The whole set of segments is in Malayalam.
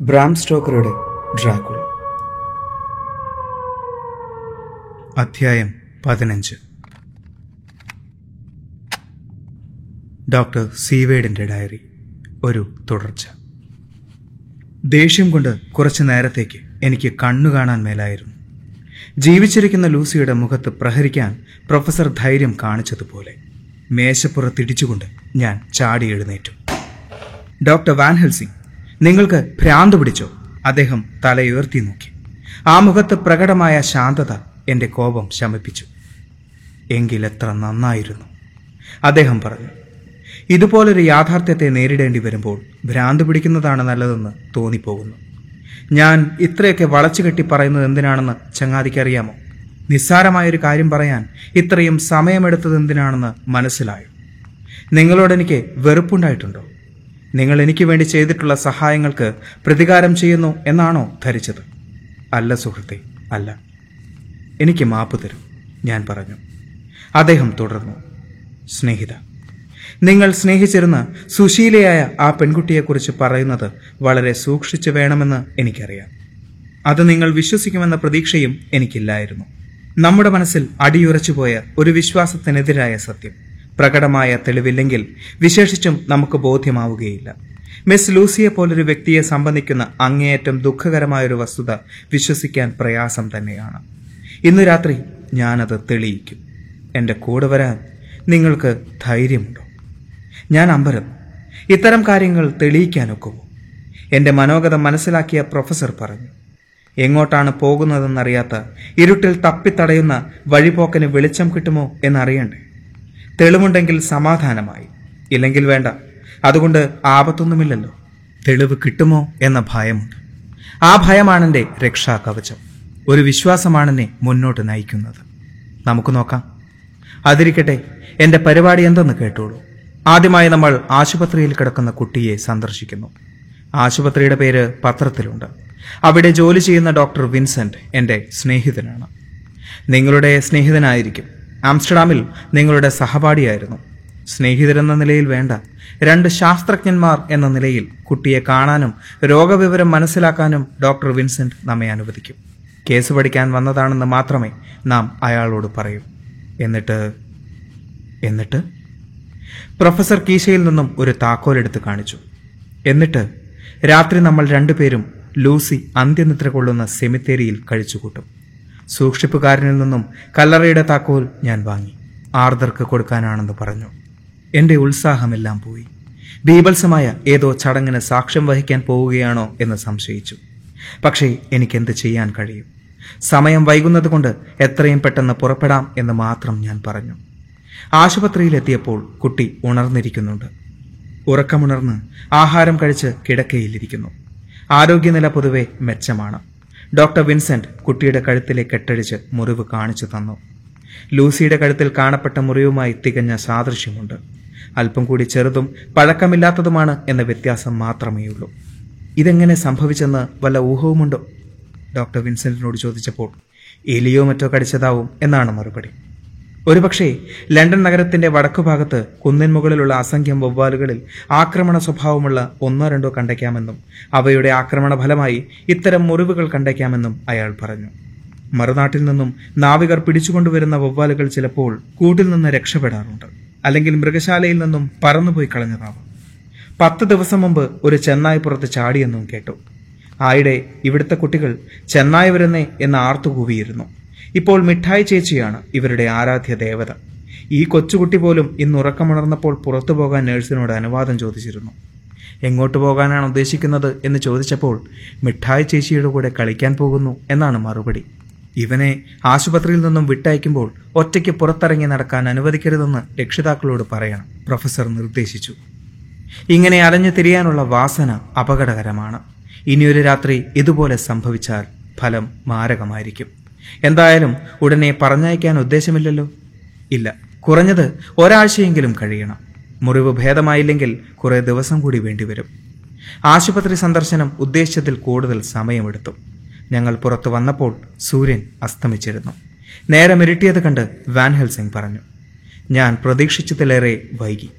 ബ്രാം സ്റ്റോക്കറുടെ ഡ്രാക്കുള. അധ്യായം പതിനഞ്ച്. ഡോക്ടർ സീവേഡിന്റെ ഡയറി. ഒരു തുടർച്ച. ദേഷ്യം കൊണ്ട് കുറച്ച് നേരത്തേക്ക് എനിക്ക് കണ്ണു കാണാൻ മേലായിരുന്നു. ജീവിച്ചിരിക്കുന്ന ലൂസിയുടെ മുഖത്ത് പ്രഹരിക്കാൻ പ്രൊഫസർ ധൈര്യം കാണിച്ചതുപോലെ മേശപ്പുറത്തിടിച്ചുകൊണ്ട് ഞാൻ ചാടി എഴുന്നേറ്റു. ഡോക്ടർ വാൻ ഹെൽസിംഗ് നിങ്ങൾക്ക് ഭ്രാന്ത് പിടിച്ചോ? അദ്ദേഹം തലയുയർത്തി നോക്കി. ആ മുഖത്ത് പ്രകടമായ ശാന്തത എന്റെ കോപം ശമിപ്പിച്ചു. എങ്കിലെത്ര നന്നായിരുന്നു. അദ്ദേഹം പറഞ്ഞു ഇതുപോലൊരു യാഥാർത്ഥ്യത്തെ നേരിടേണ്ടി വരുമ്പോൾ ഭ്രാന്ത് പിടിക്കുന്നതാണ് നല്ലതെന്ന് തോന്നിപ്പോകുന്നു. ഞാൻ ഇത്രയൊക്കെ വളച്ചു കെട്ടി പറയുന്നത് എന്തിനാണെന്ന് ചങ്ങാതിക്കറിയാമോ? നിസ്സാരമായൊരു കാര്യം പറയാൻ ഇത്രയും സമയമെടുത്തത് എന്തിനാണെന്ന് മനസ്സിലായോ? നിങ്ങളോടെനിക്ക് വെറുപ്പുണ്ടായിട്ടുണ്ടോ? നിങ്ങൾ എനിക്ക് വേണ്ടി ചെയ്തിട്ടുള്ള സഹായങ്ങൾക്ക് പ്രതികാരം ചെയ്യുന്നു എന്നാണോ ധരിച്ചത്? അല്ല സുഹൃത്തെ അല്ല. എനിക്ക് മാപ്പ് തരും ഞാൻ പറഞ്ഞു. അദ്ദേഹം തുടർന്നു. സ്നേഹിത നിങ്ങൾ സ്നേഹിച്ചിരുന്ന സുശീലയായ ആ പെൺകുട്ടിയെക്കുറിച്ച് പറയുന്നത് വളരെ സൂക്ഷിച്ചു വേണമെന്ന് എനിക്കറിയാം. അത് നിങ്ങൾ വിശ്വസിക്കുമെന്ന പ്രതീക്ഷയും എനിക്കില്ലായിരുന്നു. നമ്മുടെ മനസ്സിൽ അടിയുറച്ചുപോയ ഒരു വിശ്വാസത്തിനെതിരായ സത്യം. പ്രകടമായ തെളിവില്ലെങ്കിൽ വിശേഷിച്ചും നമുക്ക് ബോധ്യമാവുകയില്ല. മിസ് ലൂസിയെ പോലൊരു വ്യക്തിയെ സംബന്ധിക്കുന്ന അങ്ങേയറ്റം ദുഃഖകരമായൊരു വസ്തുത വിശ്വസിക്കാൻ പ്രയാസം തന്നെയാണ്. ഇന്ന് രാത്രി ഞാനത് തെളിയിക്കും. എന്റെ കൂടെ വരാൻ നിങ്ങൾക്ക് ധൈര്യമുണ്ടോ? ഞാൻ അമ്പരം. ഇത്തരം കാര്യങ്ങൾ തെളിയിക്കാനൊക്കുമോ? എന്റെ മനോഗതം മനസ്സിലാക്കിയ പ്രൊഫസർ പറഞ്ഞു. എങ്ങോട്ടാണ് പോകുന്നതെന്നറിയാത്ത ഇരുട്ടിൽ തപ്പിത്തടയുന്ന വഴിപോക്കന് വെളിച്ചം കിട്ടുമോ എന്നറിയണ്ടേ? തെളിവുണ്ടെങ്കിൽ സമാധാനമായി. ഇല്ലെങ്കിൽ വേണ്ട. അതുകൊണ്ട് ആപത്തൊന്നുമില്ലല്ലോ. തെളിവ് കിട്ടുമോ എന്ന ഭയമുണ്ട്. ആ ഭയമാണെന്റെ രക്ഷാകവചം. ഒരു വിശ്വാസമാണെന്നെ മുന്നോട്ട് നയിക്കുന്നത്. നമുക്ക് നോക്കാം. അതിരിക്കട്ടെ എന്റെ പരിപാടി എന്തെന്ന് കേട്ടോളൂ. ആദ്യമായി നമ്മൾ ആശുപത്രിയിൽ കിടക്കുന്ന കുട്ടിയെ സന്ദർശിക്കുന്നു. ആശുപത്രിയുടെ പേര് പത്രത്തിലുണ്ട്. അവിടെ ജോലി ചെയ്യുന്ന ഡോക്ടർ വിൻസെന്റ് എന്റെ സ്നേഹിതനാണ്. നിങ്ങളുടെ സ്നേഹിതനായിരിക്കും. ആംസ്റ്റർഡാമിൽ നിങ്ങളുടെ സഹപാഠിയായിരുന്നു. സ്നേഹിതരെന്ന നിലയിൽ വേണ്ട. രണ്ട് ശാസ്ത്രജ്ഞന്മാർ എന്ന നിലയിൽ കുട്ടിയെ കാണാനും രോഗവിവരം മനസ്സിലാക്കാനും ഡോക്ടർ വിൻസെന്റ് നമ്മെ അനുവദിക്കും. കേസ് പഠിക്കാൻ വന്നതാണെന്ന് മാത്രമേ നാം അയാളോട് പറയൂ. എന്നിട്ട് എന്നിട്ട്? പ്രൊഫസർ കീശയിൽ നിന്നും ഒരു താക്കോലെടുത്ത് കാണിച്ചു. എന്നിട്ട് രാത്രി നമ്മൾ രണ്ടുപേരും ലൂസി അന്ത്യനിദ്ര കൊള്ളുന്ന സെമിത്തേരിയിൽ കഴിച്ചുകൂട്ടും. സൂക്ഷിപ്പുകാരനിൽ നിന്നും കല്ലറയുടെ താക്കോൽ ഞാൻ വാങ്ങി. ആർദർക്ക് കൊടുക്കാനാണെന്ന് പറഞ്ഞു. എന്റെ ഉത്സാഹമെല്ലാം പോയി. ബീഭത്സമായ ഏതോ ചടങ്ങിന് സാക്ഷ്യം വഹിക്കാൻ പോവുകയാണോ എന്ന് സംശയിച്ചു. പക്ഷേ എനിക്കെന്ത് ചെയ്യാൻ കഴിയും? സമയം വൈകുന്നതുകൊണ്ട് എത്രയും പെട്ടെന്ന് പുറപ്പെടാം എന്ന് മാത്രം ഞാൻ പറഞ്ഞു. ആശുപത്രിയിലെത്തിയപ്പോൾ കുട്ടി ഉണർന്നിരിക്കുന്നുണ്ട്. ഉറക്കമുണർന്ന് ആഹാരം കഴിച്ച് കിടക്കയിലിരിക്കുന്നു. ആരോഗ്യനില പൊതുവെ മെച്ചമാണ്. ഡോക്ടർ വിൻസെന്റ് കുട്ടിയുടെ കഴുത്തിലെ കെട്ടഴിച്ച് മുറിവ് കാണിച്ചു തന്നു. ലൂസിയുടെ കഴുത്തിൽ കാണപ്പെട്ട മുറിവുമായി തികഞ്ഞ സാദൃശ്യമുണ്ട്. അല്പം കൂടി ചെറുതും പഴക്കമില്ലാത്തതുമാണ് എന്ന വ്യത്യാസം മാത്രമേയുള്ളൂ. ഇതെങ്ങനെ സംഭവിച്ചെന്ന് വല്ല ഊഹവുമുണ്ടോ? ഡോക്ടർ വിൻസെന്റിനോട് ചോദിച്ചപ്പോൾ എലിയോ മറ്റോ കടിച്ചതാവും എന്നാണ് മറുപടി. ഒരുപക്ഷെ ലണ്ടൻ നഗരത്തിന്റെ വടക്കുഭാഗത്ത് കുന്നിൻ മുകളിലുള്ള അസംഖ്യം വവ്വാലുകളിൽ ആക്രമണ സ്വഭാവമുള്ള ഒന്നോ രണ്ടോ കണ്ടയ്ക്കാമെന്നും അവയുടെ ആക്രമണ ഫലമായി ഇത്തരം മുറിവുകൾ കണ്ടയ്ക്കാമെന്നും അയാൾ പറഞ്ഞു. മറുനാട്ടിൽ നിന്നും നാവികർ പിടിച്ചുകൊണ്ടുവരുന്ന വവ്വാലുകൾ ചിലപ്പോൾ കൂട്ടിൽ നിന്ന് രക്ഷപ്പെടാറുണ്ട്. അല്ലെങ്കിൽ മൃഗശാലയിൽ നിന്നും പറന്നുപോയി കളഞ്ഞതാവും. പത്ത് ദിവസം മുമ്പ് ഒരു ചെന്നായി പുറത്ത് ചാടിയെന്നും കേട്ടു. ആയിടെ ഇവിടുത്തെ കുട്ടികൾ ചെന്നായി വരുന്നേ എന്ന് ആർത്തുകൂവിയിരുന്നു ഇപ്പോൾ മിഠായി ചേച്ചിയാണ് ഇവരുടെ ആരാധ്യ ദേവത. ഈ കൊച്ചുകുട്ടി പോലും ഇന്ന് ഉറക്കമുണർന്നപ്പോൾ പുറത്തു പോകാൻ നഴ്സിനോട് അനുവാദം ചോദിച്ചിരുന്നു. എങ്ങോട്ട് പോകാനാണ് ഉദ്ദേശിക്കുന്നത്? എന്ന് ചോദിച്ചപ്പോൾ മിഠായി ചേച്ചിയുടെ കൂടെ കളിക്കാൻ പോകുന്നു എന്നാണ് മറുപടി. ഇവനെ ആശുപത്രിയിൽ നിന്നും വിട്ടയക്കുമ്പോൾ ഒറ്റയ്ക്ക് പുറത്തിറങ്ങി നടക്കാൻ അനുവദിക്കരുതെന്ന് രക്ഷിതാക്കളോട് പറയണം പ്രൊഫസർ നിർദ്ദേശിച്ചു. ഇങ്ങനെ അലഞ്ഞു തിരിയാനുള്ള വാസന അപകടകരമാണ്. ഇനിയൊരു രാത്രി ഇതുപോലെ സംഭവിച്ചാൽ ഫലം മാരകമായിരിക്കും. എന്തായാലും ഉടനെ പറഞ്ഞയക്കാൻ ഉദ്ദേശമില്ലല്ലോ. ഇല്ല കുറഞ്ഞത് ഒരാഴ്ചയെങ്കിലും കഴിയണം. മുറിവ് ഭേദമായില്ലെങ്കിൽ കുറേ ദിവസം കൂടി വേണ്ടിവരും. ആശുപത്രി സന്ദർശനം ഉദ്ദേശത്തിൽ കൂടുതൽ സമയമെടുത്തു. ഞങ്ങൾ പുറത്തു വന്നപ്പോൾ സൂര്യൻ അസ്തമിച്ചിരുന്നു. നേരം ഇരുട്ടിയത് കണ്ട് വാൻഹൽ സിംഗ് പറഞ്ഞു ഞാൻ പ്രതീക്ഷിച്ചതിലേറെ വൈകി.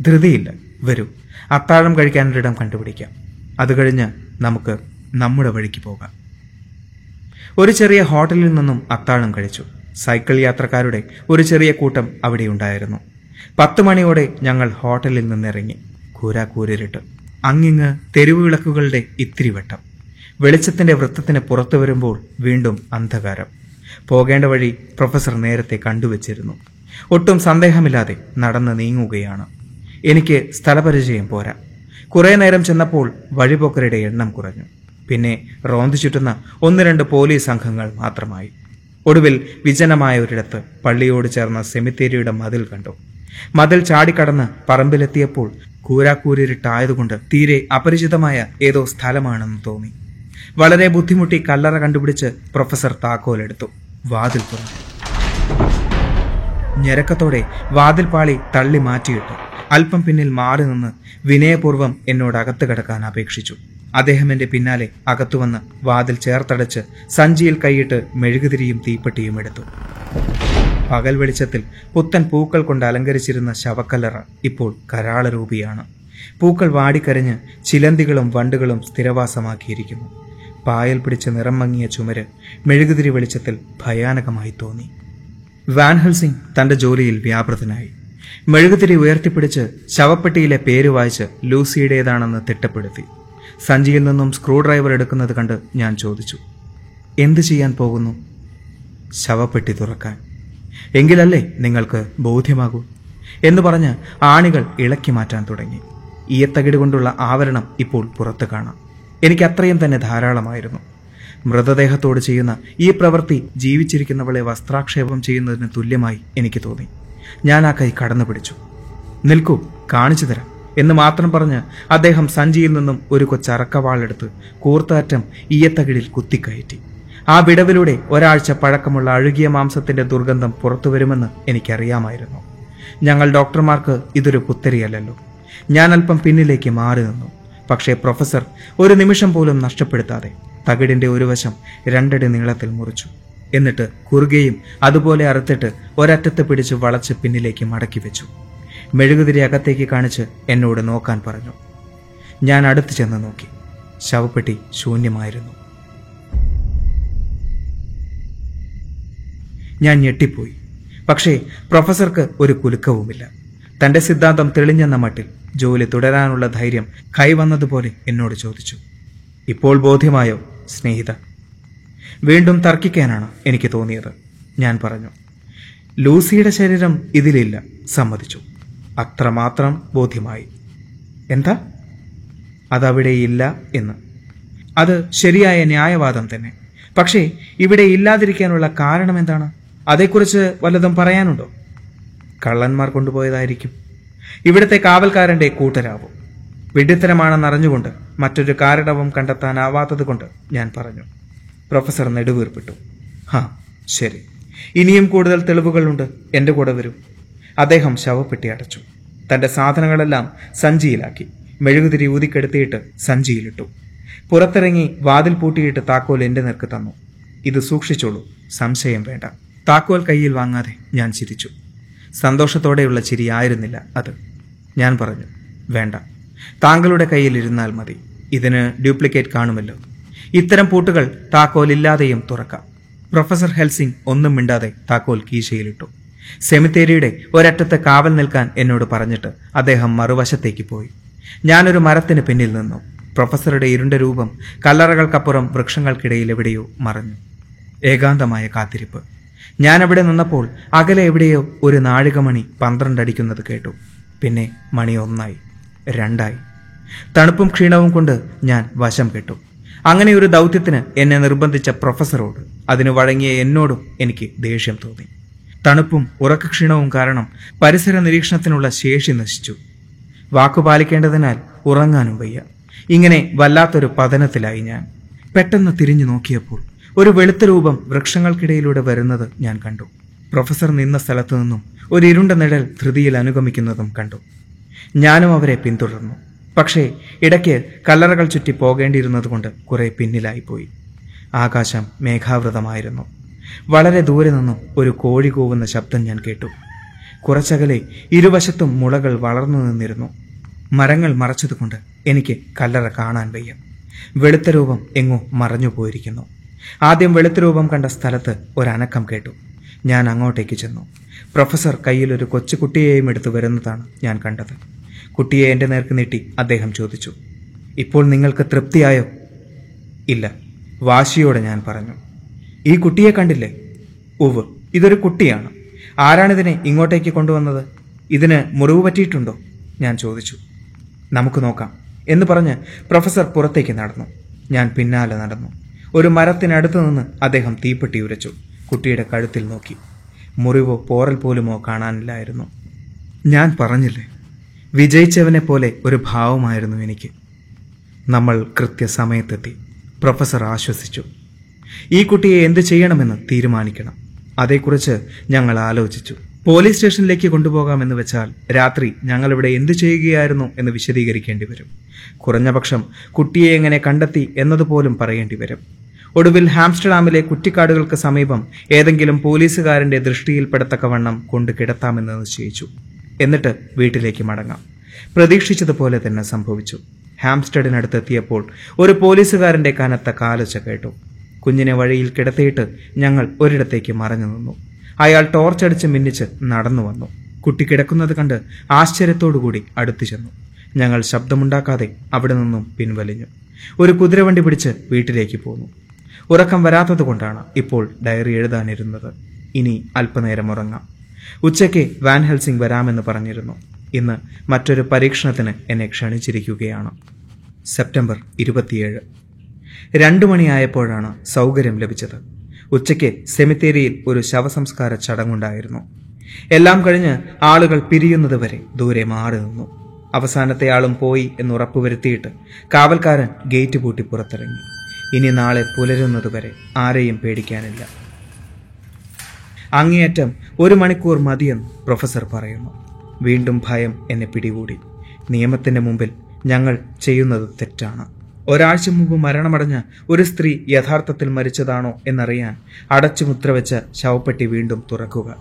ധൃതിയില്ല വരൂ. അത്താഴം കഴിക്കാനൊരിടം കണ്ടുപിടിക്കാം. അത് കഴിഞ്ഞ് നമുക്ക് നമ്മുടെ വഴിക്ക് പോകാം. ഒരു ചെറിയ ഹോട്ടലിൽ നിന്നും അത്താഴം കഴിച്ചു. സൈക്കിൾ യാത്രക്കാരുടെ ഒരു ചെറിയ കൂട്ടം അവിടെ ഉണ്ടായിരുന്നു. പത്ത് മണിയോടെ ഞങ്ങൾ ഹോട്ടലിൽ നിന്നിറങ്ങി. കൂരാക്കൂരിട്ട് അങ്ങിങ്ങ് തെരുവ് വിളക്കുകളുടെ ഇത്തിരി വെട്ടം വെളിച്ചത്തിന്റെ വൃത്തത്തിന് പുറത്തു വരുമ്പോൾ വീണ്ടും അന്ധകാരം. പോകേണ്ട വഴി പ്രൊഫസർ നേരത്തെ കണ്ടുവച്ചിരുന്നു. ഒട്ടും സന്ദേഹമില്ലാതെ നടന്ന് നീങ്ങുകയാണ്. എനിക്ക് സ്ഥലപരിചയം പോരാ. കുറേ നേരം ചെന്നപ്പോൾ വഴിപോക്കരുടെ എണ്ണം കുറഞ്ഞു. പിന്നെ റോന്തു ചുറ്റുന്ന ഒന്ന് രണ്ട് പോലീസ് സംഘങ്ങൾ മാത്രമായി. ഒടുവിൽ വിജനമായ ഒരിടത്ത് പള്ളിയോട് ചേർന്ന സെമിത്തേരിയുടെ മതിൽ കണ്ടു. മതിൽ ചാടിക്കടന്ന് പറമ്പിലെത്തിയപ്പോൾ കൂരാക്കൂരിട്ടായതുകൊണ്ട് തീരെ അപരിചിതമായ ഏതോ സ്ഥലമാണെന്ന് തോന്നി. വളരെ ബുദ്ധിമുട്ടി കല്ലറ കണ്ടുപിടിച്ച് പ്രൊഫസർ താക്കോലെടുത്തു. വാതിൽ തുറന്നു. ഞെരക്കത്തോടെ വാതിൽപാളി തള്ളി മാറ്റിയിട്ടു. അല്പം പിന്നിൽ മാറി നിന്ന് വിനയപൂർവം എന്നോട് അകത്ത് കിടക്കാൻ അപേക്ഷിച്ചു. അദ്ദേഹം എന്റെ പിന്നാലെ അകത്തുവന്ന് വാതിൽ ചേർത്തടച്ച് സഞ്ചിയിൽ കൈയിട്ട് മെഴുകുതിരിയും തീപ്പെട്ടിയും എടുത്തു. പകൽ വെളിച്ചത്തിൽ പുത്തൻ പൂക്കൾ കൊണ്ട് അലങ്കരിച്ചിരുന്ന ശവക്കല്ലറ ഇപ്പോൾ കരാളരൂപിയാണ്. പൂക്കൾ വാടിക്കരഞ്ഞ് ചിലന്തികളും വണ്ടുകളും സ്ഥിരവാസമാക്കിയിരിക്കുന്നു. പായൽ പിടിച്ച് നിറം മങ്ങിയ ചുമര് മെഴുകുതിരി വെളിച്ചത്തിൽ ഭയാനകമായി തോന്നി. വാൻഹൽ സിംഗ് തന്റെ ജോലിയിൽ വ്യാപൃതനായി. മെഴുകുതിരി ഉയർത്തിപ്പിടിച്ച് ശവപ്പെട്ടിയിലെ പേര് വായിച്ച് ലൂസിയുടേതാണെന്ന് തിട്ടപ്പെടുത്തി. സഞ്ചിയിൽ നിന്നും സ്ക്രൂ ഡ്രൈവർ എടുക്കുന്നത് കണ്ട് ഞാൻ ചോദിച്ചു എന്ത് ചെയ്യാൻ പോകുന്നു? ശവപ്പെട്ടി തുറക്കാൻ. എങ്കിലല്ലേ നിങ്ങൾക്ക് ബോധ്യമാകൂ? എന്ന് പറഞ്ഞ് ആണികൾ ഇളക്കി മാറ്റാൻ തുടങ്ങി. ഈയത്തകിട് കൊണ്ടുള്ള ആവരണം ഇപ്പോൾ പുറത്ത് കാണാം. എനിക്ക് അത്രയും തന്നെ ധാരാളമായിരുന്നു. മൃതദേഹത്തോട് ചെയ്യുന്ന ഈ പ്രവൃത്തി ജീവിച്ചിരിക്കുന്നവളെ വസ്ത്രാക്ഷേപം ചെയ്യുന്നതിന് തുല്യമായി എനിക്ക് തോന്നി. ഞാൻ ആ കൈ കടന്നു പിടിച്ചു. നിൽക്കൂ കാണിച്ചു തരാം. എന്ന് മാത്രം പറഞ്ഞ് അദ്ദേഹം സഞ്ചിയിൽ നിന്നും ഒരു കൊച്ചറക്കവാളെടുത്ത് കൂർത്താറ്റം ഈയത്തകിടിൽ കുത്തിക്കയറ്റി. ആ വിടവിലൂടെ ഒരാഴ്ച പഴക്കമുള്ള അഴുകിയ മാംസത്തിന്റെ ദുർഗന്ധം പുറത്തു വരുമെന്ന് എനിക്കറിയാമായിരുന്നു. ഞങ്ങൾ ഡോക്ടർമാർക്ക് ഇതൊരു പുത്തരിയല്ലല്ലോ ഞാൻ അല്പം പിന്നിലേക്ക് മാറി നിന്നു. പക്ഷേ പ്രൊഫസർ ഒരു നിമിഷം പോലും നഷ്ടപ്പെടുത്താതെ തകിടിന്റെ ഒരു വശം രണ്ടടി നീളത്തിൽ മുറിച്ചു. എന്നിട്ട് കുറുകയും അതുപോലെ അറുത്തിട്ട് ഒരറ്റത്ത് പിടിച്ച് വളച്ച് പിന്നിലേക്ക് മടക്കി വെച്ചു. മെഴുകുതിരി അകത്തേക്ക് കാണിച്ച് എന്നോട് നോക്കാൻ പറഞ്ഞു. ഞാൻ അടുത്ത് ചെന്ന് നോക്കി. ശവപ്പെട്ടി ശൂന്യമായിരുന്നു. ഞാൻ ഞെട്ടിപ്പോയി. പക്ഷേ പ്രൊഫസർക്ക് ഒരു കുലുക്കവുമില്ല. തന്റെ സിദ്ധാന്തം തെളിഞ്ഞെന്ന മട്ടിൽ ജോലി തുടരാനുള്ള ധൈര്യം കൈവന്നതുപോലെ എന്നോട് ചോദിച്ചു. ഇപ്പോൾ ബോധ്യമായോ സ്നേഹിത? വീണ്ടും തർക്കിക്കാനാണ് എനിക്ക് തോന്നിയത്. ഞാൻ പറഞ്ഞു. ലൂസിയുടെ ശരീരം ഇതിലില്ല സമ്മതിച്ചു. അത്രമാത്രം ബോധ്യമായി. എന്താ? അതവിടെ ഇല്ല എന്ന്. അത് ശരിയായ ന്യായവാദം തന്നെ. പക്ഷേ ഇവിടെ ഇല്ലാതിരിക്കാനുള്ള കാരണം എന്താണ്? അതേക്കുറിച്ച് വല്ലതും പറയാനുണ്ടോ? കള്ളന്മാർ കൊണ്ടുപോയതായിരിക്കും. ഇവിടുത്തെ കാവൽക്കാരന്റെ കൂട്ടരാവും. വിഡിത്തരമാണെന്നറിഞ്ഞുകൊണ്ട് മറ്റൊരു കാരണവും കണ്ടെത്താനാവാത്തത് കൊണ്ട് ഞാൻ പറഞ്ഞു. പ്രൊഫസർ നെടുവീർപ്പിട്ടു. ഹാ ശരി. ഇനിയും കൂടുതൽ തെളിവുകളുണ്ട്. എന്റെ കൂടെ വരും. അദ്ദേഹം ശവപ്പെട്ടി അടച്ചു. തന്റെ സാധനങ്ങളെല്ലാം സഞ്ചിയിലാക്കി. മെഴുകുതിരി ഊതിക്കെടുത്തിയിട്ട് സഞ്ചിയിലിട്ടു. പുറത്തിറങ്ങി വാതിൽ പൂട്ടിയിട്ട് താക്കോൽ എന്റെ നിർക്ക് തന്നു. ഇത് സൂക്ഷിച്ചോളൂ സംശയം വേണ്ട. താക്കോൽ കയ്യിൽ വാങ്ങാതെ ഞാൻ ചിരിച്ചു. സന്തോഷത്തോടെയുള്ള ചിരിയായിരുന്നില്ല അത്. ഞാൻ പറഞ്ഞു വേണ്ട. താങ്കളുടെ കയ്യിൽ ഇരുന്നാൽ മതി. ഇതിന് ഡ്യൂപ്ലിക്കേറ്റ് കാണുമല്ലോ. ഇത്തരം പൂട്ടുകൾ താക്കോലില്ലാതെയും തുറക്കാം. പ്രൊഫസർ ഹെൽസിംഗ് ഒന്നും മിണ്ടാതെ താക്കോൽ കീശയിലിട്ടു. സെമിത്തേരിയുടെ ഒരറ്റത്ത് കാവൽ നിൽക്കാൻ എന്നോട് പറഞ്ഞിട്ട് അദ്ദേഹം മറുവശത്തേക്ക് പോയി. ഞാനൊരു മരത്തിന് പിന്നിൽ നിന്നു. പ്രൊഫസറുടെ ഇരുണ്ട രൂപം കല്ലറകൾക്കപ്പുറം വൃക്ഷങ്ങൾക്കിടയിൽ എവിടെയോ മറഞ്ഞു. ഏകാന്തമായ കാത്തിരിപ്പ്. ഞാനവിടെ നിന്നപ്പോൾ അകലെ എവിടെയോ ഒരു നാഴികമണി പന്ത്രണ്ടടിക്കുന്നത് കേട്ടു. പിന്നെ മണി ഒന്നായി രണ്ടായി. തണുപ്പും ക്ഷീണവും കൊണ്ട് ഞാൻ വശം കെട്ടു. അങ്ങനെ ഒരു ദൗത്യത്തിന് എന്നെ നിർബന്ധിച്ച പ്രൊഫസറോട് അതിന് വഴങ്ങിയ എന്നോടും എനിക്ക് ദേഷ്യം തോന്നി. തണുപ്പും ഉറക്കക്ഷീണവും കാരണം പരിസര നിരീക്ഷണത്തിനുള്ള ശേഷി നശിച്ചു. വാക്കു പാലിക്കേണ്ടതിനാൽ ഉറങ്ങാനും വയ്യ. ഇങ്ങനെ വല്ലാത്തൊരു പതനത്തിലായി ഞാൻ. പെട്ടെന്ന് തിരിഞ്ഞു നോക്കിയപ്പോൾ ഒരു വെളുത്ത രൂപം വൃക്ഷങ്ങൾക്കിടയിലൂടെ വരുന്നത് ഞാൻ കണ്ടു. പ്രൊഫസർ നിന്ന സ്ഥലത്തു നിന്നും ഒരു ഇരുണ്ട നിഴൽ ധൃതിയിൽ അനുഗമിക്കുന്നതും കണ്ടു. ഞാനും അവരെ പിന്തുടർന്നു. പക്ഷേ ഇടയ്ക്ക് കല്ലറകൾ ചുറ്റി പോകേണ്ടിയിരുന്നതുകൊണ്ട് കുറെ പിന്നിലായിപ്പോയി ആകാശം മേഘാവൃതമായിരുന്നു. വളരെ ദൂരെ നിന്നും ഒരു കോഴി കൂവുന്ന ശബ്ദം ഞാൻ കേട്ടു. കുറച്ചകലെ ഇരുവശത്തും മുളകൾ വളർന്നു നിന്നിരുന്നു. മരങ്ങൾ മറച്ചതുകൊണ്ട് എനിക്ക് കല്ലറ കാണാൻ വയ്യ. വെളുത്ത രൂപം എങ്ങോ മറഞ്ഞു പോയിരിക്കുന്നു. ആദ്യം വെളുത്ത രൂപം കണ്ട സ്ഥലത്ത് ഒരനക്കം കേട്ടു. ഞാൻ അങ്ങോട്ടേക്ക് ചെന്നു. പ്രൊഫസർ കയ്യിൽ ഒരു കൊച്ചുകുട്ടിയെയും എടുത്തു വരുന്നതാണ് ഞാൻ കണ്ടത്. കുട്ടിയെ എന്റെ നേർക്ക് നീട്ടി അദ്ദേഹം ചോദിച്ചു. ഇപ്പോൾ നിങ്ങൾക്ക് തൃപ്തിയായോ? ഇല്ല വാശിയോടെ ഞാൻ പറഞ്ഞു. ഈ കുട്ടിയെ കണ്ടില്ലേ? ഉവ് ഇതൊരു കുട്ടിയാണ്. ആരാണിതിനെ ഇങ്ങോട്ടേക്ക് കൊണ്ടുവന്നത്? ഇതിന് മുറിവ് പറ്റിയിട്ടുണ്ടോ? ഞാൻ ചോദിച്ചു. നമുക്ക് നോക്കാം. എന്ന് പറഞ്ഞ് പ്രൊഫസർ പുറത്തേക്ക് നടന്നു. ഞാൻ പിന്നാലെ നടന്നു. ഒരു മരത്തിനടുത്ത് നിന്ന് അദ്ദേഹം തീപ്പെട്ടി ഉരച്ചു. കുട്ടിയുടെ കഴുത്തിൽ നോക്കി. മുറിവോ പോറൽ പോലുമോ കാണാനില്ലായിരുന്നു. ഞാൻ പറഞ്ഞില്ലേ? വിജയിച്ചവനെ പോലെ ഒരു ഭാവമായിരുന്നു എനിക്ക്. നമ്മൾ കൃത്യസമയത്തെത്തി. പ്രൊഫസർ ആശ്വസിച്ചു. ഈ കുട്ടിയെ എന്ത് ചെയ്യണമെന്ന് തീരുമാനിക്കണം. അതേക്കുറിച്ച് ഞങ്ങൾ ആലോചിച്ചു. പോലീസ് സ്റ്റേഷനിലേക്ക് കൊണ്ടുപോകാമെന്ന് വെച്ചാൽ രാത്രി ഞങ്ങൾ ഇവിടെ എന്ത് ചെയ്യുകയായിരുന്നു എന്ന് വിശദീകരിക്കേണ്ടി വരും. കുറഞ്ഞപക്ഷം കുട്ടിയെ എങ്ങനെ കണ്ടെത്തി എന്നതുപോലും പറയേണ്ടി വരും. ഒടുവിൽ ഹാംസ്റ്റർഡാമിലെ കുറ്റിക്കാടുകൾക്ക് സമീപം ഏതെങ്കിലും പോലീസുകാരന്റെ ദൃഷ്ടിയിൽപ്പെടത്തക്കവണ്ണം കൊണ്ട് കിടത്താമെന്ന് നിശ്ചയിച്ചു. എന്നിട്ട് വീട്ടിലേക്ക് മടങ്ങാം. പ്രതീക്ഷിച്ചതുപോലെ തന്നെ സംഭവിച്ചു. ഹാംസ്റ്റഡിനടുത്തെത്തിയപ്പോൾ ഒരു പോലീസുകാരന്റെ കനത്ത കാലച്ച കേട്ടു. കുഞ്ഞിനെ വഴിയിൽ കിടത്തിയിട്ട് ഞങ്ങൾ ഒരിടത്തേക്ക് മറഞ്ഞു നിന്നു. അയാൾ ടോർച്ചടിച്ച് മിന്നിച്ച് നടന്നു വന്നു. കുട്ടി കിടക്കുന്നത് കണ്ട് ആശ്ചര്യത്തോടുകൂടി അടുത്തു ചെന്നു. ഞങ്ങൾ ശബ്ദമുണ്ടാക്കാതെ അവിടെ നിന്നും പിൻവലിഞ്ഞു. ഒരു കുതിരവണ്ടി പിടിച്ച് വീട്ടിലേക്ക് പോന്നു. ഉറക്കം വരാത്തത് കൊണ്ടാണ് ഇപ്പോൾ ഡയറി എഴുതാനിരുന്നത്. ഇനി അല്പനേരം ഉറങ്ങാം. ഉച്ചയ്ക്ക് വാൻ ഹെൽസിംഗ് വരാമെന്ന് പറഞ്ഞിരുന്നു. ഇന്ന് മറ്റൊരു പരീക്ഷണത്തിന് എന്നെ ക്ഷണിച്ചിരിക്കുകയാണ്. സെപ്റ്റംബർ ഇരുപത്തിയേഴ്. രണ്ടു മണിയായപ്പോഴാണ് സൗകര്യം ലഭിച്ചത്. ഉച്ചയ്ക്ക് സെമിത്തേരിയിൽ ഒരു ശവസംസ്കാര ചടങ്ങുണ്ടായിരുന്നു. എല്ലാം കഴിഞ്ഞ് ആളുകൾ പിരിയുന്നത് വരെ ദൂരെ മാറി നിന്നു. അവസാനത്തെ ആളും പോയി എന്ന് ഉറപ്പുവരുത്തിയിട്ട് കാവൽക്കാരൻ ഗേറ്റ് പൂട്ടി പുറത്തിറങ്ങി. ഇനി നാളെ പുലരുന്നതുവരെ ആരെയും പേടിക്കാനില്ല. അങ്ങേയറ്റം ഒരു മണിക്കൂർ മതിയെന്ന് പ്രൊഫസർ പറയുന്നു. വീണ്ടും ഭയം എന്നെ പിടികൂടി. നിയമത്തിന്റെ മുമ്പിൽ ഞങ്ങൾ ചെയ്യുന്നത് തെറ്റാണ്. ഒരാഴ്ച മുമ്പ് മരണമടഞ്ഞ ഒരു സ്ത്രീ യഥാർത്ഥത്തിൽ മരിച്ചതാണോ എന്നറിയാൻ അടച്ചു മുദ്രവെച്ച ശവപ്പെട്ടി വീണ്ടും തുറക്കുക.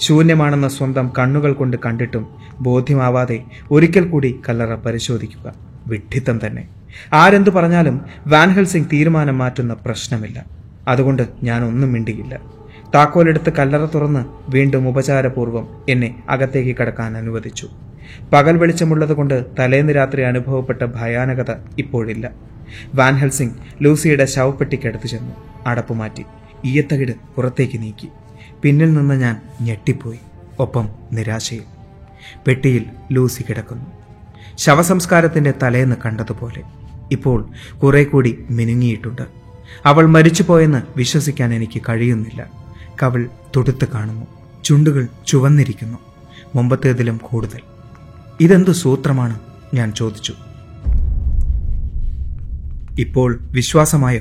ശൂന്യമാണെന്ന സ്വന്തം കണ്ണുകൾ കൊണ്ട് കണ്ടിട്ടും ബോധ്യമാവാതെ ഒരിക്കൽ കൂടി കല്ലറ പരിശോധിക്കുക. വിഡ്ഢിത്തം തന്നെ. ആരെന്തു പറഞ്ഞാലും വാൻഹൽ സിംഗ് തീരുമാനം മാറ്റുന്ന പ്രശ്നമില്ല. അതുകൊണ്ട് ഞാൻ ഒന്നും മിണ്ടിയില്ല. താക്കോലെടുത്ത് കല്ലറ തുറന്ന് വീണ്ടും ഉപചാരപൂർവം എന്നെ അകത്തേക്ക് കടക്കാൻ അനുവദിച്ചു. പകൽ വെളിച്ചമുള്ളതുകൊണ്ട് തലേന്ന് രാത്രി അനുഭവപ്പെട്ട ഭയാനകത ഇപ്പോഴില്ല. വാൻ ഹെൽസിംഗ് ലൂസിയുടെ ശവപ്പെട്ടിക്കടുത്ത് ചെന്നു. അടപ്പ് മാറ്റി ഈയത്തകിട് പുറത്തേക്ക് നീക്കി. പിന്നിൽ നിന്ന് ഞാൻ ഞെട്ടിപ്പോയി. ഒപ്പം നിരാശയും പെട്ടിയിൽ ലൂസി കിടക്കുന്നു. ശവസംസ്കാരത്തിന്റെ തലേന്ന് കണ്ടതുപോലെ. ഇപ്പോൾ കുറെ കൂടി മിനുങ്ങിയിട്ടുണ്ട്. അവൾ മരിച്ചുപോയെന്ന് വിശ്വസിക്കാൻ എനിക്ക് കഴിയുന്നില്ല. കവൾ തൊടുത്ത് കാണുന്നു. ചുണ്ടുകൾ ചുവന്നിരിക്കുന്നു. മുമ്പത്തേതിലും കൂടുതൽ. ഇതെന്തു സൂത്രമാണ്? ഞാൻ ചോദിച്ചു. ഇപ്പോൾ വിശ്വാസമായോ?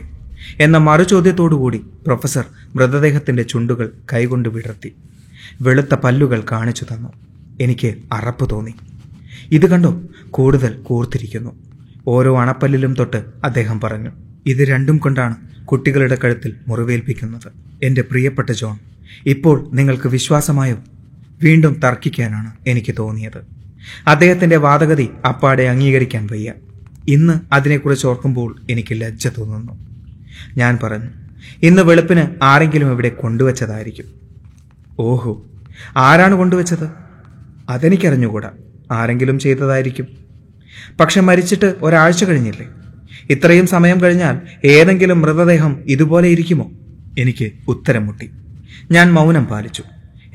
എന്ന മറുചോദ്യത്തോടുകൂടി പ്രൊഫസർ മൃതദേഹത്തിന്റെ ചുണ്ടുകൾ കൈകൊണ്ട് വിടർത്തി. വെളുത്ത പല്ലുകൾ കാണിച്ചു തന്നു. എനിക്ക് അറപ്പ് തോന്നി. ഇത് കണ്ടോ? കൂടുതൽ കൂർത്തിരിക്കുന്നു. ഓരോ അണപ്പല്ലിലും തൊട്ട് അദ്ദേഹം പറഞ്ഞു ഇത് രണ്ടും കൊണ്ടാണ് കുട്ടികളുടെ കഴുത്തിൽ മുറിവേൽപ്പിക്കുന്നത്. എന്റെ പ്രിയപ്പെട്ട ജോൺ ഇപ്പോൾ നിങ്ങൾക്ക് വിശ്വാസമായോ? വീണ്ടും തർക്കിക്കാനാണ് എനിക്ക് തോന്നിയത്. അദ്ദേഹത്തിന്റെ വാദഗതി അപ്പാടെ അംഗീകരിക്കാൻ വയ്യ. ഇന്ന് അതിനെക്കുറിച്ച് ഓർക്കുമ്പോൾ എനിക്ക് ലജ്ജ തോന്നുന്നു. ഞാൻ പറഞ്ഞു ഇന്ന് വെളുപ്പിന് ആരെങ്കിലും ഇവിടെ കൊണ്ടുവച്ചതായിരിക്കും. ഓഹോ ആരാണ് കൊണ്ടുവച്ചത്? അതെനിക്കറിഞ്ഞുകൂടാ ആരെങ്കിലും ചെയ്തതായിരിക്കും. പക്ഷെ മരിച്ചിട്ട് ഒരാഴ്ച കഴിഞ്ഞില്ലേ? ഇത്രയും സമയം കഴിഞ്ഞാൽ ഏതെങ്കിലും മൃതദേഹം ഇതുപോലെ ഇരിക്കുമോ? എനിക്ക് ഉത്തരം മുട്ടി ഞാൻ മൗനം പാലിച്ചു.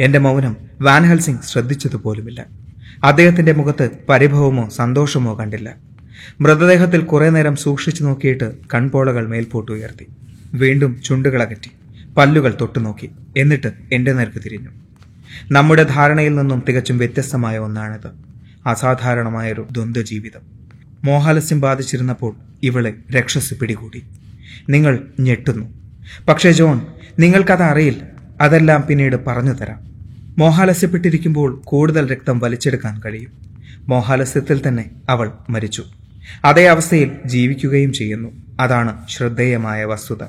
എന്റെ മൗനം വാൻഹൽസിംഗ് ശ്രദ്ധിച്ചതുപോലുമില്ല. അദ്ദേഹത്തിന്റെ മുഖത്ത് പരിഭവമോ സന്തോഷമോ കണ്ടില്ല. മൃതദേഹത്തിൽ കുറെ നേരം സൂക്ഷിച്ചു നോക്കിയിട്ട് കൺപോളകൾ മേൽപോട്ടുയർത്തി വീണ്ടും ചുണ്ടുകളകറ്റി പല്ലുകൾ തൊട്ടുനോക്കി എന്നിട്ട് എന്റെ നേർക്ക് തിരിഞ്ഞു. നമ്മുടെ ധാരണയിൽ നിന്നും തികച്ചും വ്യത്യസ്തമായ ഒന്നാണിത്. അസാധാരണമായൊരു ദ്വന്ദ്വ ജീവിതം മോഹാലസ്യം ബാധിച്ചിരുന്നപ്പോൾ ഇവളെ രക്ഷസ് പിടികൂടി. നിങ്ങൾ ഞെട്ടുന്നു. പക്ഷേ ജോൺ നിങ്ങൾക്കത് അറിയില്ല. അതെല്ലാം പിന്നീട് പറഞ്ഞു തരാം. മോഹാലസ്യപ്പെട്ടിരിക്കുമ്പോൾ കൂടുതൽ രക്തം വലിച്ചെടുക്കാൻ കഴിയും. മോഹാലസ്യത്തിൽ തന്നെ അവൾ മരിച്ചു. അതേ അവസ്ഥയിൽ ജീവിക്കുകയും ചെയ്യുന്നു. അതാണ് ശ്രദ്ധേയമായ വസ്തുത.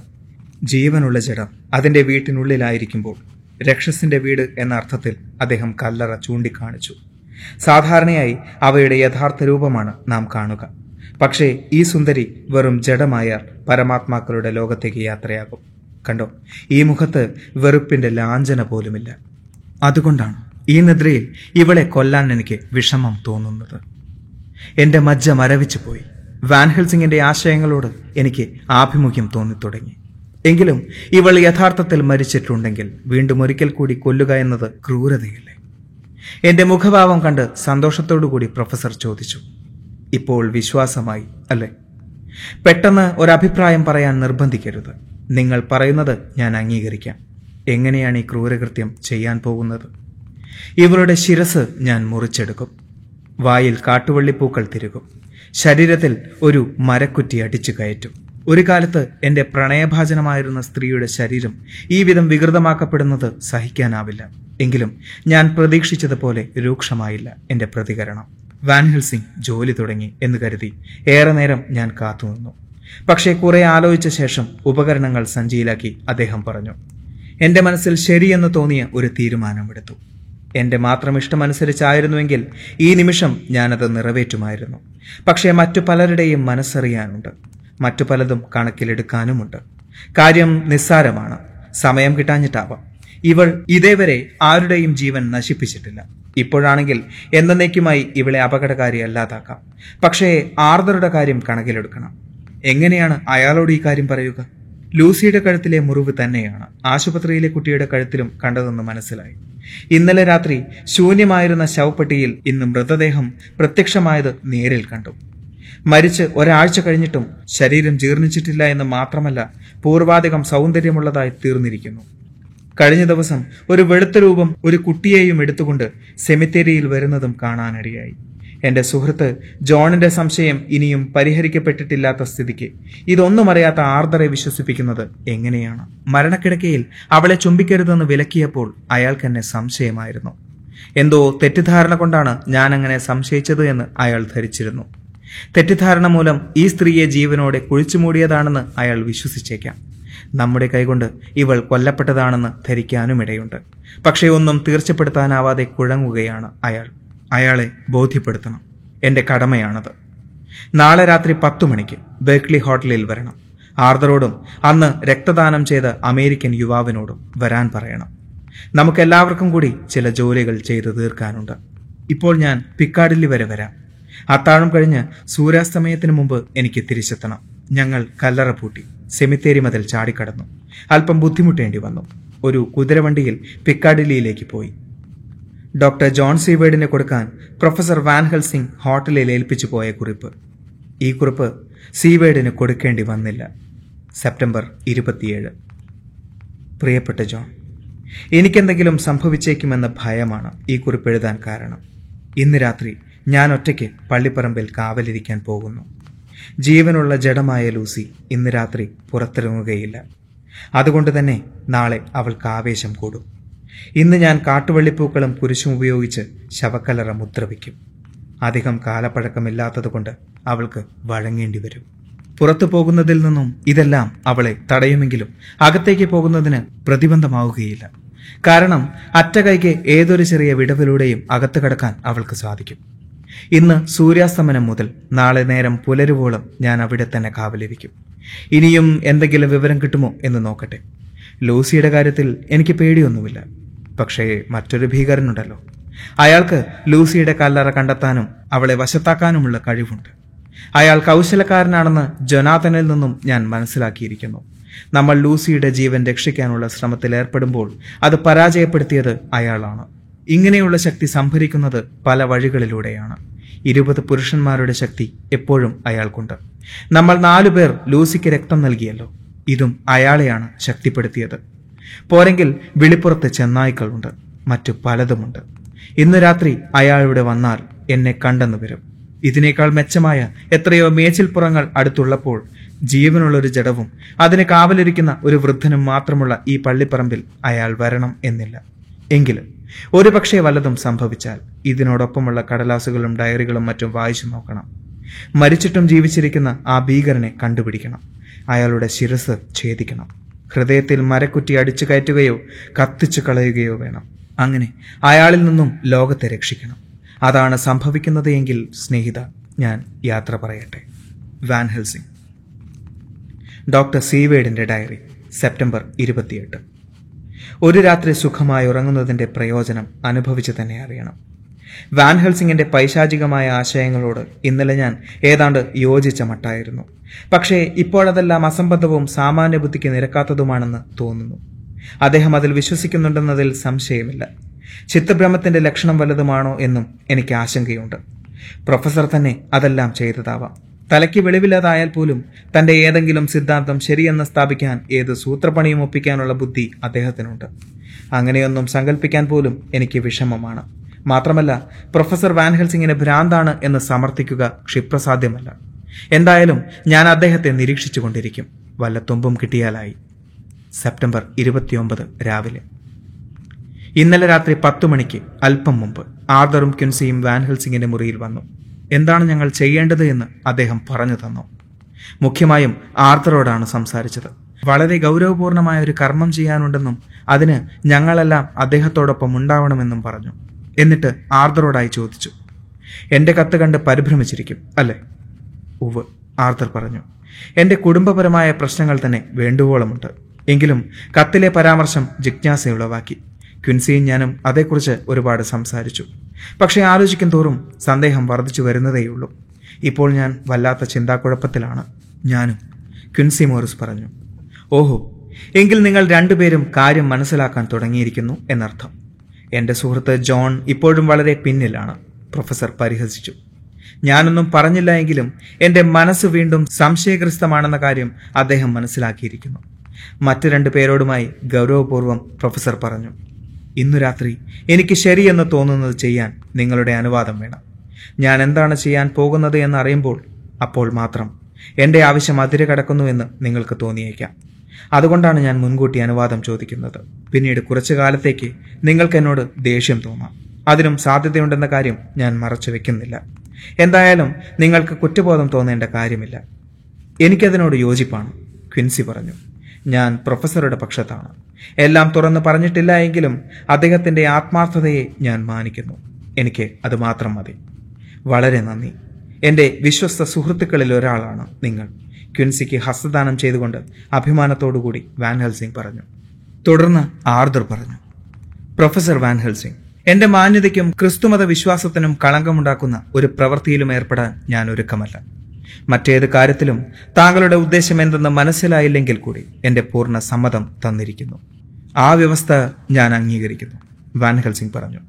ജീവനുള്ള ജഡം അതിന്റെ വീട്ടിനുള്ളിലായിരിക്കുമ്പോൾ രക്ഷസിന്റെ വീട് എന്ന അർത്ഥത്തിൽ അദ്ദേഹം കല്ലറ ചൂണ്ടിക്കാണിച്ചു. സാധാരണയായി അവയുടെ യഥാർത്ഥ രൂപമാണ് നാം കാണുക. പക്ഷേ ഈ സുന്ദരി വെറും ജഡമായാൽ പരമാത്മാക്കളുടെ ലോകത്തേക്ക് യാത്രയാകും. കണ്ടോ? ഈ മുഖത്ത് വെറുപ്പിന്റെ ലാഞ്ചന പോലുമില്ല. അതുകൊണ്ടാണ് ഈ നിദ്രയിൽ ഇവളെ കൊല്ലാൻ എനിക്ക് വിഷമം തോന്നുന്നത്. എന്റെ മജ്ജ മരവിച്ചു പോയി. വാൻ ഹെൽസിംഗിന്റെ ആശയങ്ങളോട് എനിക്ക് ആഭിമുഖ്യം തോന്നിത്തുടങ്ങി. എങ്കിലും ഇവൾ യഥാർത്ഥത്തിൽ മരിച്ചിട്ടുണ്ടെങ്കിൽ വീണ്ടും ഒരിക്കൽ കൂടി കൊല്ലുക എന്നത് ക്രൂരതയല്ലേ? എന്റെ മുഖഭാവം കണ്ട് സന്തോഷത്തോടുകൂടി പ്രൊഫസർ ചോദിച്ചു. ഇപ്പോൾ വിശ്വാസമായി അല്ലേ? പെട്ടെന്ന് ഒരഭിപ്രായം പറയാൻ നിർബന്ധിക്കരുത്. നിങ്ങൾ പറയുന്നത് ഞാൻ അംഗീകരിക്കാം. എങ്ങനെയാണ് ഈ ക്രൂരകൃത്യം ചെയ്യാൻ പോകുന്നത്? ഇവരുടെ ശിരസ് ഞാൻ മുറിച്ചെടുക്കും. വായിൽ കാട്ടുവള്ളിപ്പൂക്കൾ തിരുകും. ശരീരത്തിൽ ഒരു മരക്കുറ്റി അടിച്ചു കയറ്റും. ഒരു കാലത്ത് എന്റെ പ്രണയഭാചനമായിരുന്ന സ്ത്രീയുടെ ശരീരം ഈ വിധം വികൃതമാക്കപ്പെടുന്നത് സഹിക്കാനാവില്ല. എങ്കിലും ഞാൻ പ്രതീക്ഷിച്ചതുപോലെ രൂക്ഷമായില്ല എന്റെ പ്രതികരണം. വാൻഹിൽ സിംഗ് ജോലി തുടങ്ങി എന്ന് കരുതി ഏറെ നേരം ഞാൻ കാത്തുനിന്നു. പക്ഷേ കുറെ ആലോചിച്ച ശേഷം ഉപകരണങ്ങൾ സഞ്ചിയിലാക്കി അദ്ദേഹം പറഞ്ഞു എന്റെ മനസ്സിൽ ശരിയെന്ന് തോന്നിയ ഒരു തീരുമാനമെടുത്തു. എന്റെ മാത്രം ഇഷ്ടമനുസരിച്ചായിരുന്നുവെങ്കിൽ ഈ നിമിഷം ഞാനത് നിറവേറ്റുമായിരുന്നു. പക്ഷേ മറ്റു പലരുടെയും മനസ്സറിയാനുണ്ട്. മറ്റു പലതും കണക്കിലെടുക്കാനുമുണ്ട്. കാര്യം നിസ്സാരമാണ്. സമയം കിട്ടാഞ്ഞിട്ടാവാം. ഇവൾ ഇതേവരെ ആരുടെയും ജീവൻ നശിപ്പിച്ചിട്ടില്ല. ഇപ്പോഴാണെങ്കിൽ എന്നേക്കുമായി ഇവളെ അപകടകാരി അല്ലാതാക്കാം പക്ഷേ ആർദറുടെ കാര്യം കണക്കിലെടുക്കണം. എങ്ങനെയാണ് അയാളോട് ഈ കാര്യം പറയുക? ലൂസിയുടെ കഴുത്തിലെ മുറിവ് തന്നെയാണ് ആശുപത്രിയിലെ കുട്ടിയുടെ കഴുത്തിലും കണ്ടതെന്ന് മനസ്സിലായി. ഇന്നലെ രാത്രി ശൂന്യമായിരുന്ന ശവപ്പെട്ടിയിൽ ഇന്ന് മൃതദേഹം പ്രത്യക്ഷമായത് നേരിൽ കണ്ടു. മരിച്ച് ഒരാഴ്ച കഴിഞ്ഞിട്ടും ശരീരം ജീർണിച്ചിട്ടില്ല എന്ന് മാത്രമല്ല പൂർവാധികം സൗന്ദര്യമുള്ളതായി തീർന്നിരിക്കുന്നു. കഴിഞ്ഞ ദിവസം ഒരു വെളുത്ത രൂപം ഒരു കുട്ടിയെയും എടുത്തുകൊണ്ട് സെമിത്തേരിയിൽ വരുന്നതും കാണാനിടയായി. എന്റെ സുഹൃത്ത് ജോണിന്റെ സംശയം ഇനിയും പരിഹരിക്കപ്പെട്ടിട്ടില്ലാത്ത സ്ഥിതിക്ക്. ഇതൊന്നും അറിയാത്ത ആർദറെ വിശ്വസിപ്പിക്കുന്നത് എങ്ങനെയാണ്? മരണക്കിടക്കയിൽ അവളെ ചുംബിക്കരുതെന്ന് വിലക്കിയപ്പോൾ അയാൾക്ക് എന്നെ സംശയമായിരുന്നു. എന്തോ തെറ്റിദ്ധാരണ കൊണ്ടാണ് ഞാൻ അങ്ങനെ സംശയിച്ചത് എന്ന് അയാൾ ധരിച്ചിരുന്നു. തെറ്റിദ്ധാരണ മൂലം ഈ സ്ത്രീയെ ജീവനോടെ കുഴിച്ചുമൂടിയതാണെന്ന് അയാൾ വിശ്വസിച്ചേക്കാം. നമ്മുടെ കൈകൊണ്ട് ഇവൾ കൊല്ലപ്പെട്ടതാണെന്ന് ധരിക്കാനും ഇടയുണ്ട് പക്ഷേ ഒന്നും തീർച്ചപ്പെടുത്താനാവാതെ കുഴങ്ങുകയാണ് അയാൾ. അയാളെ ബോധ്യപ്പെടുത്തണം. എന്റെ കടമയാണത്. നാളെ രാത്രി പത്തു മണിക്ക് ബേക്ക്ലി ഹോട്ടലിൽ വരണം. ആർദറോടും അന്ന് രക്തദാനം ചെയ്ത അമേരിക്കൻ യുവാവിനോടും വരാൻ പറയണം. നമുക്കെല്ലാവർക്കും കൂടി ചില ജോലികൾ ചെയ്തു തീർക്കാനുണ്ട്. ഇപ്പോൾ ഞാൻ പിക്കാഡിലി വരെ വരാം. അത്താഴം കഴിഞ്ഞ് സൂര്യാസ്തമയത്തിന് മുമ്പ് എനിക്ക് തിരിച്ചെത്തണം. ഞങ്ങൾ കല്ലറ പൂട്ടി സെമിത്തേരി മതിൽ ചാടിക്കടന്നു. അല്പം ബുദ്ധിമുട്ടേണ്ടി വന്നു. ഒരു കുതിരവണ്ടിയിൽ പിക്കാഡിലിയിലേക്ക് പോയി. ഡോക്ടർ ജോൺ സീവേഡിനെ കൊടുക്കാൻ പ്രൊഫസർ വാൻ ഹെൽസിംഗ് ഹോട്ടലിൽ ഏൽപ്പിച്ചു പോയ കുറിപ്പ്. ഈ കുറിപ്പ് സീവേഡിന് കൊടുക്കേണ്ടി വന്നില്ല. സെപ്റ്റംബർ ഇരുപത്തിയേഴ്. പ്രിയപ്പെട്ട ജോൺ എനിക്കെന്തെങ്കിലും സംഭവിച്ചേക്കുമെന്ന ഭയമാണ് ഈ കുറിപ്പ് എഴുതാൻ കാരണം. ഇന്ന് രാത്രി ഞാൻ ഒറ്റയ്ക്ക് പള്ളിപ്പറമ്പിൽ കാവലിരിക്കാൻ പോകുന്നു. ജീവനുള്ള ജഡമായ ലൂസി ഇന്ന് രാത്രി പുറത്തിറങ്ങുകയില്ല. അതുകൊണ്ട് തന്നെ നാളെ അവൾക്ക് ആവേശം കൂടും. ഇന്ന് ഞാൻ കാട്ടുവള്ളിപ്പൂക്കളും കുരിശും ഉപയോഗിച്ച് ശവക്കലറ മുദ്രവയ്ക്കും. അധികം കാലപ്പഴക്കമില്ലാത്തതുകൊണ്ട് അവൾക്ക് വഴങ്ങേണ്ടി വരും. പുറത്തു പോകുന്നതിൽ നിന്നും ഇതെല്ലാം അവളെ തടയുമെങ്കിലും അകത്തേക്ക് പോകുന്നതിന് പ്രതിബന്ധമാവുകയില്ല. കാരണം അറ്റകൈക്ക് ഏതൊരു ചെറിയ വിടവിലൂടെയും അകത്തു കടക്കാൻ അവൾക്ക് സാധിക്കും. ഇന്ന് സൂര്യാസ്തമനം മുതൽ നാളെ നേരം പുലരുവോളം ഞാൻ അവിടെ തന്നെ കാവലിരിക്കും. ഇനിയും എന്തെങ്കിലും വിവരം കിട്ടുമോ എന്ന് നോക്കട്ടെ. ലൂസിയുടെ കാര്യത്തിൽ എനിക്ക് പേടിയൊന്നുമില്ല. പക്ഷേ മറ്റൊരു ഭീകരനുണ്ടല്ലോ. അയാൾക്ക് ലൂസിയുടെ കല്ലറ കണ്ടെത്താനും അവളെ വശത്താക്കാനുമുള്ള കഴിവുണ്ട്. അയാൾ കൗശലക്കാരനാണെന്ന് ജൊനാഥനിൽ നിന്നും ഞാൻ മനസ്സിലാക്കിയിരിക്കുന്നു. നമ്മൾ ലൂസിയുടെ ജീവൻ രക്ഷിക്കാനുള്ള ശ്രമത്തിൽ ഏർപ്പെടുമ്പോൾ അത് പരാജയപ്പെടുത്തിയത് അയാളാണ്. ഇങ്ങനെയുള്ള ശക്തി സംഭരിക്കുന്നത് പല വഴികളിലൂടെയാണ്. ഇരുപത് പുരുഷന്മാരുടെ ശക്തി എപ്പോഴും അയാൾക്കുണ്ട്. നമ്മൾ നാലുപേർ ലൂസിക്ക് രക്തം നൽകിയല്ലോ. ഇതും അയാളെയാണ് ശക്തിപ്പെടുത്തിയത്. പോരെങ്കിൽ വിളിപ്പുറത്ത് ചെന്നായ്ക്കളുണ്ട് മറ്റു പലതുമുണ്ട്. ഇന്ന് രാത്രി അയാൾ ഇവിടെ വന്നാൽ എന്നെ കണ്ടെന്ന് വരും. ഇതിനേക്കാൾ മെച്ചമായ എത്രയോ മേച്ചിൽപ്പുറങ്ങൾ അടുത്തുള്ളപ്പോൾ ജീവനുള്ളൊരു ജഡവും അതിന് കാവലിരിക്കുന്ന ഒരു വൃദ്ധനും മാത്രമുള്ള ഈ പള്ളിപ്പറമ്പിൽ അയാൾ വരണം എന്നില്ല. എങ്കിലും ഒരുപക്ഷെ വല്ലതും സംഭവിച്ചാൽ ഇതിനോടൊപ്പമുള്ള കടലാസുകളും ഡയറികളും മറ്റും വായിച്ചു നോക്കണം. മരിച്ചിട്ടും ജീവിച്ചിരിക്കുന്ന ആ ഭീകരനെ കണ്ടുപിടിക്കണം. അയാളുടെ ശിരസ് ഛേദിക്കണം. ഹൃദയത്തിൽ മരക്കുറ്റി അടിച്ചു കയറ്റുകയോ കത്തിച്ചു കളയുകയോ വേണം. അങ്ങനെ അയാളിൽ നിന്നും ലോകത്തെ രക്ഷിക്കണം. അതാണ് സംഭവിക്കുന്നത് എങ്കിൽ സ്നേഹിത ഞാൻ യാത്ര പറയട്ടെ. Van Helsing. ഡോക്ടർ സീവേഡിന്റെ ഡയറി സെപ്റ്റംബർ ഇരുപത്തിയെട്ട്. ഒരു രാത്രി സുഖമായി ഉറങ്ങുന്നതിന്റെ പ്രയോജനം അനുഭവിച്ചു തന്നെ അറിയണം. വാൻ ഹെൽസിംഗിന്റെ പൈശാചികമായ ആശയങ്ങളോട് ഇന്നലെ ഞാൻ ഏതാണ്ട് യോജിച്ച മട്ടായിരുന്നു. പക്ഷേ ഇപ്പോഴതെല്ലാം അസംബന്ധവും സാമാന്യ ബുദ്ധിക്ക് നിരക്കാത്തതുമാണെന്ന് തോന്നുന്നു. അദ്ദേഹം അതിൽ വിശ്വസിക്കുന്നുണ്ടെന്നതിൽ സംശയമില്ല. ചിത്തഭ്രമത്തിന്റെ ലക്ഷണം വല്ലതുമാണോ എന്നും എനിക്ക് ആശങ്കയുണ്ട്. പ്രൊഫസർ തന്നെ അതെല്ലാം ചെയ്തതാവാം. തലയ്ക്ക് വെളിവില്ലാതായാൽ പോലും തന്റെ ഏതെങ്കിലും സിദ്ധാന്തം ശരിയെന്ന് സ്ഥാപിക്കാൻ ഏത് സൂത്രപ്പണിയും ഒപ്പിക്കാനുള്ള ബുദ്ധി അദ്ദേഹത്തിനുണ്ട്. അങ്ങനെയൊന്നും സങ്കല്പിക്കാൻ പോലും എനിക്ക് വിഷമമാണ്. മാത്രമല്ല പ്രൊഫസർ വാൻഹൽസിംഗിനെ ഭ്രാന്താണ് എന്ന് സമർത്ഥിക്കുക ക്ഷിപ്രസാധ്യമല്ല. എന്തായാലും ഞാൻ അദ്ദേഹത്തെ നിരീക്ഷിച്ചുകൊണ്ടിരിക്കും. വല്ല തുമ്പും കിട്ടിയാലായി. സെപ്റ്റംബർ ഇരുപത്തിയൊമ്പത് രാവിലെ. ഇന്നലെ രാത്രി പത്തു മണിക്ക് അല്പം മുമ്പ് ആർദറും ക്യുൻസിയും വാൻഹൽസിംഗിന്റെ മുറിയിൽ വന്നു. എന്താണ് ഞങ്ങൾ ചെയ്യേണ്ടത് എന്ന് അദ്ദേഹം പറഞ്ഞു തന്നു. മുഖ്യമായും ആർദറോടാണ് സംസാരിച്ചത്. വളരെ ഗൗരവപൂർണമായ ഒരു കർമ്മം ചെയ്യാനുണ്ടെന്നും അതിന് ഞങ്ങളെല്ലാം അദ്ദേഹത്തോടൊപ്പം ഉണ്ടാവണമെന്നും പറഞ്ഞു. എന്നിട്ട് ആർദറോടായി ചോദിച്ചു എന്റെ കത്ത് കണ്ട് പരിഭ്രമിച്ചിരിക്കും അല്ലേ? ഉവ് ആർദർ പറഞ്ഞു എന്റെ കുടുംബപരമായ പ്രശ്നങ്ങൾ തന്നെ വേണ്ടുവോളമുണ്ട്. എങ്കിലും കത്തിലെ പരാമർശം ജിജ്ഞാസയുളവാക്കി. ക്വിൻസിയും ഞാനും അതേക്കുറിച്ച് ഒരുപാട് സംസാരിച്ചു. പക്ഷേ ആലോചിക്കും തോറും സന്ദേഹം വർദ്ധിച്ചു വരുന്നതേയുള്ളൂ. ഇപ്പോൾ ഞാൻ വല്ലാത്ത ചിന്താക്കുഴപ്പത്തിലാണ്. ഞാനും ക്വിൻസി മോറിസ് പറഞ്ഞു ഓഹോ എങ്കിൽ നിങ്ങൾ രണ്ടുപേരും കാര്യം മനസ്സിലാക്കാൻ തുടങ്ങിയിരിക്കുന്നു എന്നർത്ഥം. എന്റെ സുഹൃത്ത് ജോൺ ഇപ്പോഴും വളരെ പിന്നിലാണ്. പ്രൊഫസർ പരിഹസിച്ചു. ഞാനൊന്നും പറഞ്ഞില്ല എങ്കിലും എന്റെ മനസ്സ് വീണ്ടും സംശയഗ്രസ്തമാണെന്ന കാര്യം അദ്ദേഹം മനസ്സിലാക്കിയിരിക്കുന്നു. മറ്റു രണ്ടു പേരോടുമായി ഗൗരവപൂർവം പ്രൊഫസർ പറഞ്ഞു ഇന്നു രാത്രി എനിക്ക് ശരിയെന്ന് തോന്നുന്നത് ചെയ്യാൻ നിങ്ങളുടെ അനുവാദം വേണം. ഞാൻ എന്താണ് ചെയ്യാൻ പോകുന്നത് എന്ന് അറിയുമ്പോൾ അപ്പോൾ മാത്രം. എന്റെ ആവശ്യം അതിര് കടക്കുന്നുവെന്ന് നിങ്ങൾക്ക് തോന്നിയേക്കാം. അതുകൊണ്ടാണ് ഞാൻ മുൻകൂട്ടി അനുവാദം ചോദിക്കുന്നത്. പിന്നീട് കുറച്ചു കാലത്തേക്ക് നിങ്ങൾക്ക് എന്നോട് ദേഷ്യം തോന്നാം. അതിനും സാധ്യതയുണ്ടെന്ന കാര്യം ഞാൻ മറച്ചു വെക്കുന്നില്ല. എന്തായാലും നിങ്ങൾക്ക് കുറ്റബോധം തോന്നേണ്ട കാര്യമില്ല. എനിക്കതിനോട് യോജിപ്പാണ് ക്വിൻസി പറഞ്ഞു. ഞാൻ പ്രൊഫസറുടെ പക്ഷത്താണ്. എല്ലാം തുറന്നു പറഞ്ഞിട്ടില്ല എങ്കിലും അദ്ദേഹത്തിന്റെ ആത്മാർത്ഥതയെ ഞാൻ മാനിക്കുന്നു. എനിക്ക് അത് മാത്രം മതി. വളരെ നന്ദി. എന്റെ വിശ്വസ്ത സുഹൃത്തുക്കളിൽ ഒരാളാണ് നിങ്ങൾ. ക്വിൻസിക്ക് ഹസ്തദാനം ചെയ്തുകൊണ്ട് അഭിമാനത്തോടുകൂടി വാൻ ഹെൽസിംഗ് പറഞ്ഞു. തുടർന്ന് ആർദർ പറഞ്ഞു. പ്രൊഫസർ വാൻ ഹെൽസിംഗ് എന്റെ മാന്യതയ്ക്കും ക്രിസ്തുമത വിശ്വാസത്തിനും കളങ്കമുണ്ടാക്കുന്ന ഒരു പ്രവൃത്തിയിലും ഏർപ്പെടാൻ ഞാൻ ഒരുക്കമല്ല. മറ്റേത് കാര്യത്തിലും താങ്കളുടെ ഉദ്ദേശം എന്തെന്ന് മനസ്സിലായില്ലെങ്കിൽ കൂടി എന്റെ പൂർണ സമ്മതം തന്നിരിക്കുന്നു. ആ വ്യവസ്ഥ ഞാൻ അംഗീകരിക്കുന്നു വാൻ ഹെൽസിംഗ് പറഞ്ഞു.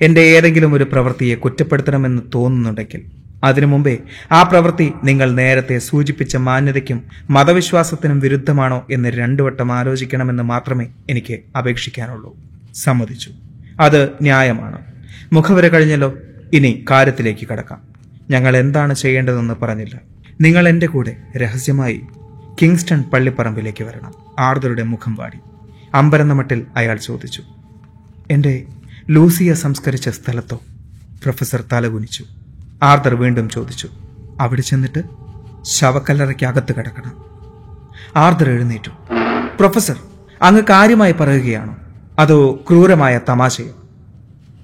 എന്റെ ഏതെങ്കിലും ഒരു പ്രവൃത്തിയെ കുറ്റപ്പെടുത്തണമെന്ന് തോന്നുന്നുണ്ടെങ്കിൽ അതിനു മുമ്പേ ആ പ്രവൃത്തി നിങ്ങൾ നേരത്തെ സൂചിപ്പിച്ച മാന്യതയ്ക്കും മതവിശ്വാസത്തിനും വിരുദ്ധമാണോ എന്ന് രണ്ടുവട്ടം ആലോചിക്കണമെന്ന് മാത്രമേ എനിക്ക് അപേക്ഷിക്കാനുള്ളൂ. സമ്മതിച്ചു. അത് ന്യായമാണ്. മുഖവര കഴിഞ്ഞല്ലോ. ഇനി കാര്യത്തിലേക്ക് കടക്കാം. ഞങ്ങൾ എന്താണ് ചെയ്യേണ്ടതെന്ന് പറഞ്ഞില്ല. നിങ്ങൾ എന്റെ കൂടെ രഹസ്യമായി കിങ്സ്റ്റൺ പള്ളിപ്പറമ്പിലേക്ക് വരണം. ആർദറുടെ മുഖം വാടി. അമ്പരന്ന മട്ടിൽ അയാൾ ചോദിച്ചു. എന്റെ ലൂസിയ സംസ്കരിച്ച സ്ഥലത്തോ? പ്രൊഫസർ തലകുനിച്ചു. ആർദർ വീണ്ടും ചോദിച്ചു അവിടെ ചെന്നിട്ട് ശവക്കല്ലറയ്ക്ക് അകത്ത് കിടക്കണം. ആർദർ എഴുന്നേറ്റു. പ്രൊഫസർ അങ്ങ് കാര്യമായി പറയുകയാണോ? അതോ ക്രൂരമായ തമാശയോ?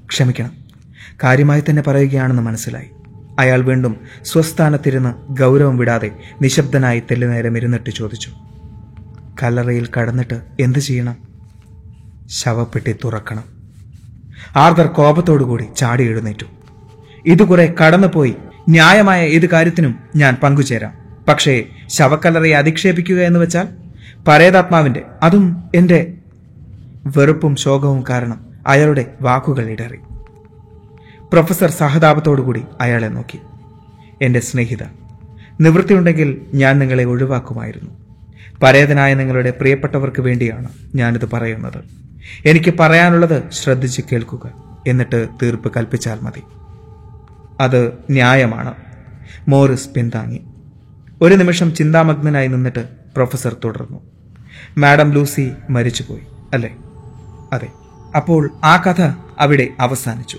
ക്ഷമിക്കണം കാര്യമായി തന്നെ പറയുകയാണെന്ന് മനസ്സിലായി. അയാൾ വീണ്ടും സ്വസ്ഥാനത്തിരുന്ന് ഗൗരവം വിടാതെ നിശബ്ദനായി തെല്ലുനേരം ഇരുന്നിട്ട് ചോദിച്ചു കല്ലറയിൽ കടന്നിട്ട് എന്ത് ചെയ്യണം? ശവപ്പെട്ടി തുറക്കണം. ആർദർ കോപത്തോടുകൂടി ചാടി എഴുന്നേറ്റു. ഇത് കുറെ കടന്നുപോയി. ന്യായമായ ഏത് കാര്യത്തിനും ഞാൻ പങ്കുചേരാം. പക്ഷേ ശവക്കല്ലറയെ അധിക്ഷേപിക്കുക എന്ന് വെച്ചാൽ പരേതാത്മാവിന്റെ അതും എന്റെ വെറുപ്പും ശോകവും കാരണം അയാളുടെ വാക്കുകൾ ഇടറി. പ്രൊഫസർ സഹതാപത്തോടുകൂടി അയാളെ നോക്കി. എന്റെ സ്നേഹിത നിവൃത്തിയുണ്ടെങ്കിൽ ഞാൻ നിങ്ങളെ ഒഴിവാക്കുമായിരുന്നു. പരേതനായ നിങ്ങളുടെ പ്രിയപ്പെട്ടവർക്ക് വേണ്ടിയാണ് ഞാനിത് പറയുന്നത്. എനിക്ക് പറയാനുള്ളത് ശ്രദ്ധിച്ച് കേൾക്കുക. എന്നിട്ട് തീർപ്പ് കൽപ്പിച്ചാൽ മതി. അത് ന്യായമാണ്. മോറിസ് പിന്താങ്ങി. ഒരു നിമിഷം ചിന്താമഗ്നനായി നിന്നിട്ട് പ്രൊഫസർ തുടർന്നു. മാഡം ലൂസി മരിച്ചുപോയി അല്ലേ? അതെ. അപ്പോൾ ആ കഥ അവിടെ അവസാനിച്ചു.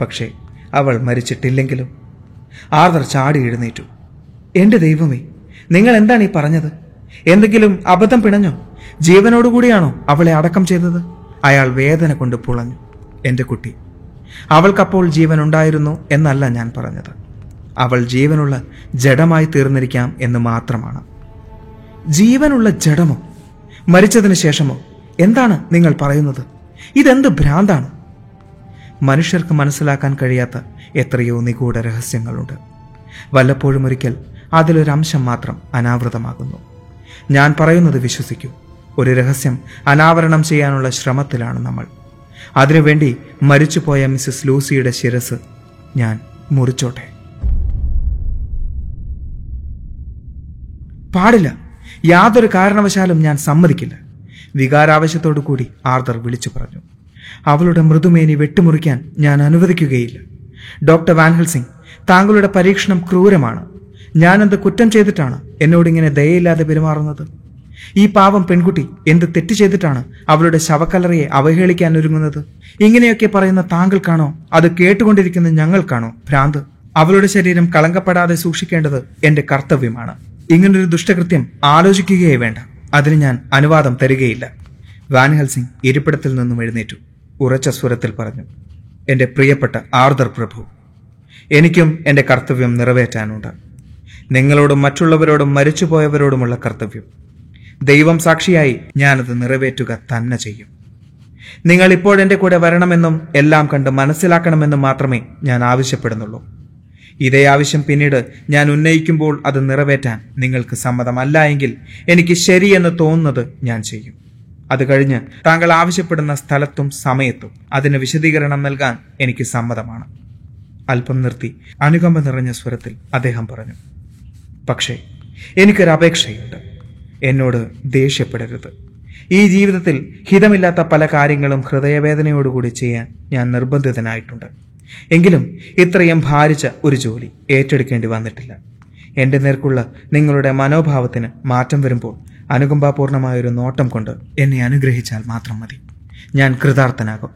പക്ഷേ അവൾ മരിച്ചിട്ടില്ലെങ്കിലും ആർദർ ചാടി എഴുന്നേറ്റു. എന്റെ ദൈവമേ നിങ്ങൾ എന്താണ് ഈ പറഞ്ഞത്? എന്തെങ്കിലും അബദ്ധം പിണഞ്ഞോ? ജീവനോടുകൂടിയാണോ അവളെ അടക്കം ചെയ്തത്? അയാൾ വേദന കൊണ്ട് പുളഞ്ഞു. എന്റെ കുട്ടി അവൾക്കപ്പോൾ ജീവൻ ഉണ്ടായിരുന്നു എന്നല്ല ഞാൻ പറഞ്ഞത്. അവൾ ജീവനുള്ള ജഡമായി തീർന്നിരിക്കാം എന്ന് മാത്രമാണ്. ജീവനുള്ള ജഡമോ? മരിച്ചതിന് ശേഷമോ? എന്താണ് നിങ്ങൾ പറയുന്നത്? ഇതെന്ത് ഭ്രാന്താണ്? മനുഷ്യർക്ക് മനസ്സിലാക്കാൻ കഴിയാത്ത എത്രയോ നിഗൂഢ രഹസ്യങ്ങളുണ്ട്. വല്ലപ്പോഴും ഒരിക്കൽ അതിലൊരംശം മാത്രം അനാവൃതമാകുന്നു. ഞാൻ പറയുന്നത് വിശ്വസിക്കൂ. ഒരു രഹസ്യം അനാവരണം ചെയ്യാനുള്ള ശ്രമത്തിലാണ് നമ്മൾ. അതിനുവേണ്ടി മരിച്ചുപോയ മിസ്സസ് ലൂസിയുടെ ശിരസ് ഞാൻ മുറിച്ചോട്ടെ. പാടില്ല. യാതൊരു കാരണവശാലും ഞാൻ സമ്മതിക്കില്ല. വികാരാവശ്യത്തോടു കൂടി ആർദർ വിളിച്ചു പറഞ്ഞു. അവളുടെ മൃദുമേനി വെട്ടിമുറിക്കാൻ ഞാൻ അനുവദിക്കുകയില്ല. ഡോക്ടർ വാൻഹൽസിംഗ് താങ്കളുടെ പരീക്ഷണം ക്രൂരമാണ്. ഞാനെന്ത് കുറ്റം ചെയ്തിട്ടാണ് എന്നോടിങ്ങനെ ദയയില്ലാതെ പെരുമാറുന്നത്? ഈ പാവം പെൺകുട്ടി എന്ത് തെറ്റ് ചെയ്തിട്ടാണ് അവളുടെ ശവക്കലറിയെ അവഹേളിക്കാൻ ഒരുങ്ങുന്നത്? ഇങ്ങനെയൊക്കെ പറയുന്ന താങ്കൾക്കാണോ? അത് കേട്ടുകൊണ്ടിരിക്കുന്ന ഞങ്ങൾക്കാണോ ഭ്രാന്ത്? അവളുടെ ശരീരം കളങ്കപ്പെടാതെ സൂക്ഷിക്കേണ്ടത് എന്റെ കർത്തവ്യമാണ്. ഇങ്ങനൊരു ദുഷ്ടകൃത്യം ആലോചിക്കുകയേ വേണ്ട. അതിന് ഞാൻ അനുവാദം തരികയില്ല. വാൻഹൽസിംഗ് ഇരിപ്പിടത്തിൽ നിന്നും എഴുന്നേറ്റു. ഉറച്ച സ്വരത്തിൽ പറഞ്ഞു എന്റെ പ്രിയപ്പെട്ട ആർദർ പ്രഭു എനിക്കും എന്റെ കർത്തവ്യം നിറവേറ്റാനുണ്ട്. നിങ്ങളോടും മറ്റുള്ളവരോടും മരിച്ചുപോയവരോടുമുള്ള കർത്തവ്യം. ദൈവം സാക്ഷിയായി ഞാനത് നിറവേറ്റുക തന്നെ ചെയ്യും. നിങ്ങൾ ഇപ്പോൾ എന്റെ കൂടെ വരണമെന്നും എല്ലാം കണ്ട് മനസ്സിലാക്കണമെന്നും മാത്രമേ ഞാൻ ആവശ്യപ്പെടുന്നുള്ളൂ. ഇതേ ആവശ്യം പിന്നീട് ഞാൻ ഉന്നയിക്കുമ്പോൾ അത് നിറവേറ്റാൻ നിങ്ങൾക്ക് സമ്മതമല്ല എങ്കിൽ എനിക്ക് ശരിയെന്ന് തോന്നുന്നത് ഞാൻ ചെയ്യും. അത് കഴിഞ്ഞ് താങ്കൾ ആവശ്യപ്പെടുന്ന സ്ഥലത്തും സമയത്തും അതിന് വിശദീകരണം നൽകാൻ എനിക്ക് സമ്മതമാണ്. അല്പം നിർത്തി അനുകമ്പ നിറഞ്ഞ സ്വരത്തിൽ അദ്ദേഹം പറഞ്ഞു പക്ഷേ എനിക്കൊരു അപേക്ഷയുണ്ട്. എന്നോട് ദേഷ്യപ്പെടരുത്. ഈ ജീവിതത്തിൽ ഹിതമില്ലാത്ത പല കാര്യങ്ങളും ഹൃദയവേദനയോടുകൂടി ചെയ്യാൻ ഞാൻ നിർബന്ധിതനായിട്ടുണ്ട്. എങ്കിലും ഇത്രയും ഭാരിച്ച ഒരു ജോലി ഏറ്റെടുക്കേണ്ടി വന്നിട്ടില്ല. എന്റെ നേർക്കുള്ള നിങ്ങളുടെ മനോഭാവത്തിന് മാറ്റം വരുമ്പോൾ അനുകമ്പാപൂർണമായൊരു നോട്ടം കൊണ്ട് എന്നെ അനുഗ്രഹിച്ചാൽ മാത്രം മതി. ഞാൻ കൃതാർത്ഥനാകും.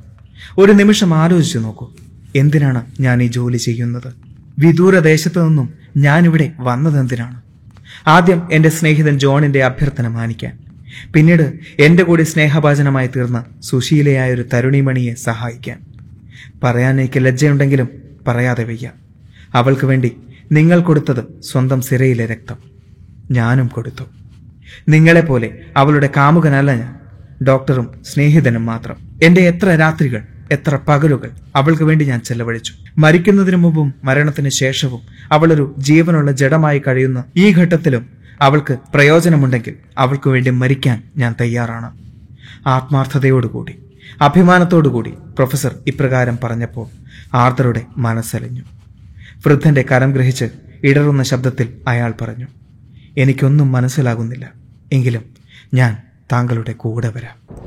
ഒരു നിമിഷം ആലോചിച്ചു നോക്കൂ. എന്തിനാണ് ഞാൻ ഈ ജോലി ചെയ്യുന്നത്? വിദൂരദേശത്തു നിന്നും ഞാനിവിടെ വന്നതെന്തിനാണ്? ആദ്യം എന്റെ സ്നേഹിതൻ ജോണിന്റെ അഭ്യർത്ഥന മാനിക്കാൻ. പിന്നീട് എന്റെ കൂടി സ്നേഹഭാചനമായി തീർന്ന സുശീലയായ ഒരു തരുണിമണിയെ സഹായിക്കാൻ. പറയാൻ എനിക്ക് ലജ്ജയുണ്ടെങ്കിലും പറയാതെ വയ്യ. അവൾക്ക് വേണ്ടി നിങ്ങൾ കൊടുത്തത് സ്വന്തം സിരയിലെ രക്തം. ഞാനും കൊടുത്തു. നിങ്ങളെപ്പോലെ അവളുടെ കാമുകനല്ല ഞാൻ. ഡോക്ടറും സ്നേഹിതനും മാത്രം. എന്റെ എത്ര രാത്രികൾ എത്ര പകലുകൾ അവൾക്ക് വേണ്ടി ഞാൻ ചെലവഴിച്ചു. മരിക്കുന്നതിനു മുമ്പും മരണത്തിന് ശേഷവും അവളൊരു ജീവനുള്ള ജഡമായി കഴിയുന്ന ഈ ഘട്ടത്തിലും അവൾക്ക് പ്രയോജനമുണ്ടെങ്കിൽ അവൾക്ക് വേണ്ടി മരിക്കാൻ ഞാൻ തയ്യാറാണ്. ആത്മാർത്ഥതയോടുകൂടി അഭിമാനത്തോടുകൂടി പ്രൊഫസർ ഇപ്രകാരം പറഞ്ഞപ്പോൾ ആർദറുടെ മനസ്സലിഞ്ഞു. വൃദ്ധന്റെ കരം ഗ്രഹിച്ച് ഇടറുന്ന ശബ്ദത്തിൽ അയാൾ പറഞ്ഞു എനിക്കൊന്നും മനസ്സിലാകുന്നില്ല. എങ്കിലും ഞാൻ താങ്കളുടെ കൂടെ വരാം.